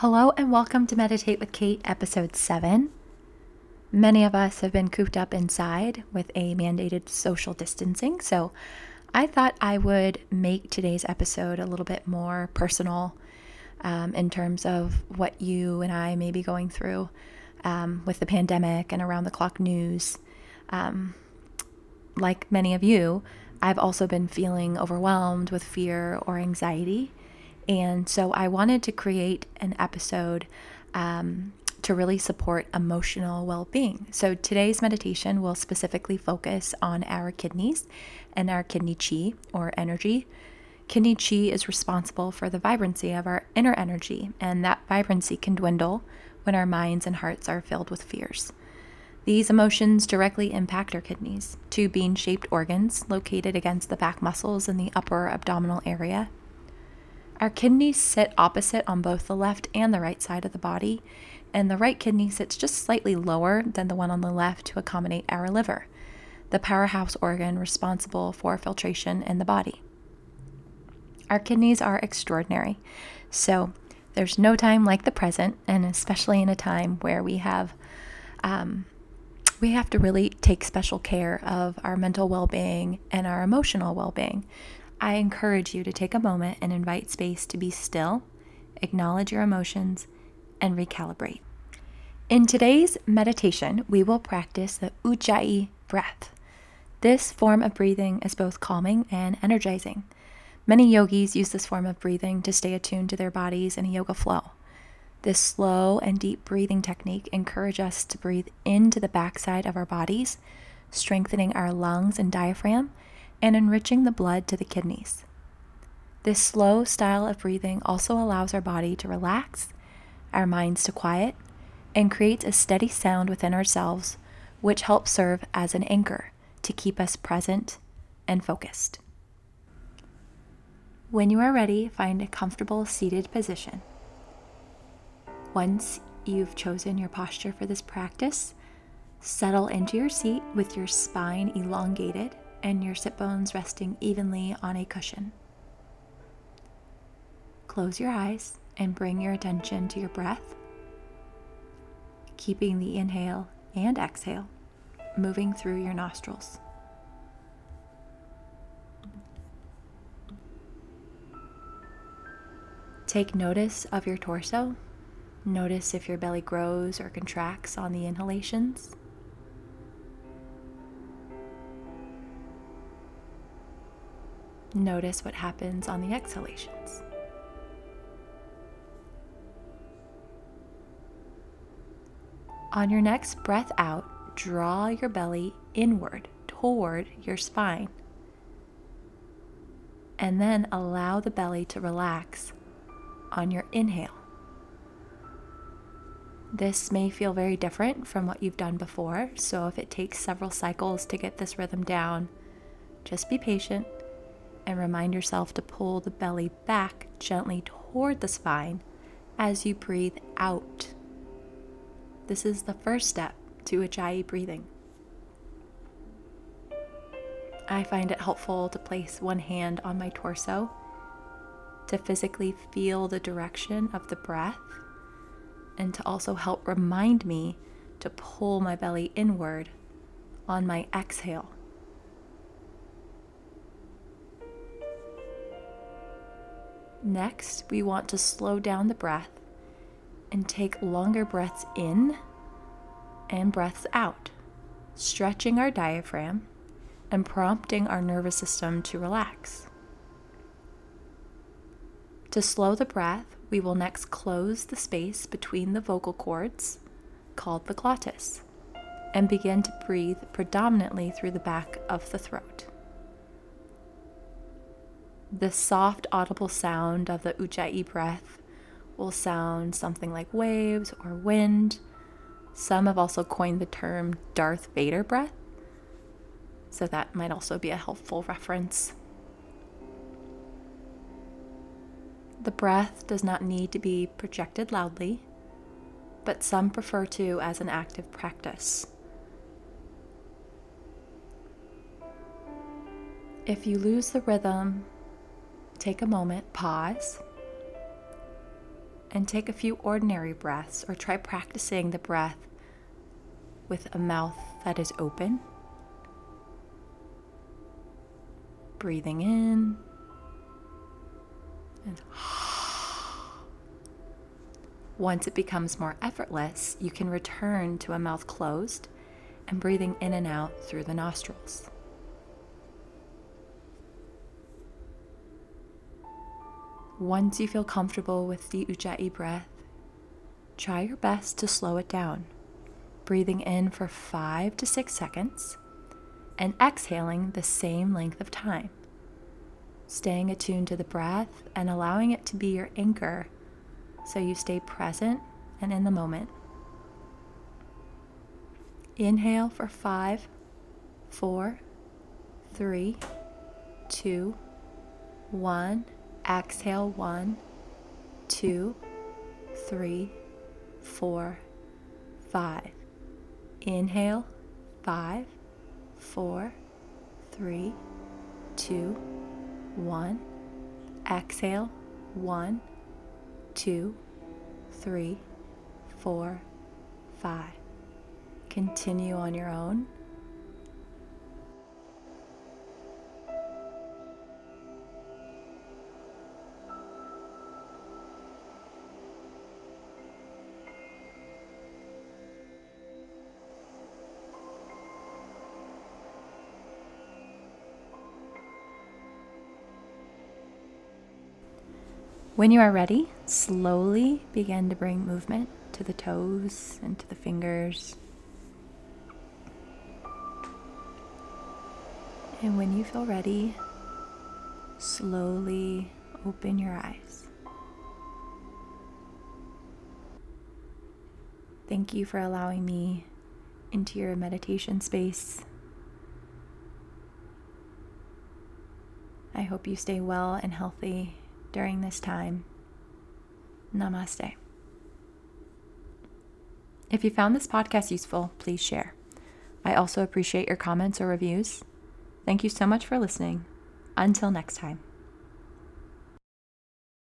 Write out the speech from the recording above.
Hello and welcome to Meditate with Kate, episode 7. Many of us have been cooped up inside with a mandated social distancing, so I thought I would make today's episode a little bit more personal um, in terms of what you and I may be going through um, with the pandemic and around the clock news. Um, like many of you, I've also been feeling overwhelmed with fear or anxiety and so I wanted to create an episode um, to really support emotional well being. So today's meditation will specifically focus on our kidneys and our kidney chi or energy. Kidney chi is responsible for the vibrancy of our inner energy, and that vibrancy can dwindle when our minds and hearts are filled with fears. These emotions directly impact our kidneys, two bean shaped organs located against the back muscles in the upper abdominal area our kidneys sit opposite on both the left and the right side of the body, and the right kidney sits just slightly lower than the one on the left to accommodate our liver, the powerhouse organ responsible for filtration in the body. Our kidneys are extraordinary, so there's no time like the present, and especially in a time where we have. Um, we have to really take special care of our mental well being and our emotional well being. I encourage you to take a moment and invite space to be still, acknowledge your emotions, and recalibrate. In today's meditation, we will practice the Ujjayi breath. This form of breathing is both calming and energizing. Many yogis use this form of breathing to stay attuned to their bodies in a yoga flow. This slow and deep breathing technique encourages us to breathe into the backside of our bodies, strengthening our lungs and diaphragm and enriching the blood to the kidneys. This slow style of breathing also allows our body to relax, our minds to quiet, and creates a steady sound within ourselves, which helps serve as an anchor to keep us present and focused. When you are ready, find a comfortable seated position. Once you've chosen your posture for this practice, settle into your seat with your spine elongated and your sit bones resting evenly on a cushion. Close your eyes and bring your attention to your breath, keeping the inhale and exhale moving through your nostrils. Take notice of your torso. Notice if your belly grows or contracts on the inhalations. Notice what happens on the exhalations. On your next breath out, draw your belly inward toward your spine. And then allow the belly to relax on your inhale. This may feel very different from what you've done before, so if it takes several cycles to get this rhythm down, just be patient and remind yourself to pull the belly back gently toward the spine as you breathe out. This is the first step to Ujjayi breathing. I find it helpful to place one hand on my torso to physically feel the direction of the breath and to also help remind me to pull my belly inward on my exhale. Next, we want to slow down the breath and take longer breaths in and breaths out, stretching our diaphragm and prompting our nervous system to relax. To slow the breath, we will next close the space between the vocal cords, called the glottis, and begin to breathe predominantly through the back of the throat. The soft, audible sound of the Ujjayi breath will sound something like waves or wind. Some have also coined the term Darth Vader breath, so that might also be a helpful reference. The breath does not need to be projected loudly, but some prefer to as an active practice. If you lose the rhythm take a moment, pause, and take a few ordinary breaths or try practicing the breath with a mouth that is open. Breathing in and once it becomes more effortless, you can return to a mouth closed and breathing in and out through the nostrils. Once you feel comfortable with the Ujjayi breath, try your best to slow it down, breathing in for five to six seconds and exhaling the same length of time. Staying attuned to the breath and allowing it to be your anchor so you stay present and in the moment. Inhale for five, four, three, two, one. Exhale one, two, three, four, five. Inhale five, four, three, two, one. Exhale one, two, three, four, five. Continue on your own. When you are ready, slowly begin to bring movement to the toes and to the fingers. And when you feel ready, slowly open your eyes. Thank you for allowing me into your meditation space. I hope you stay well and healthy during this time. Namaste. If you found this podcast useful, please share. I also appreciate your comments or reviews. Thank you so much for listening. Until next time.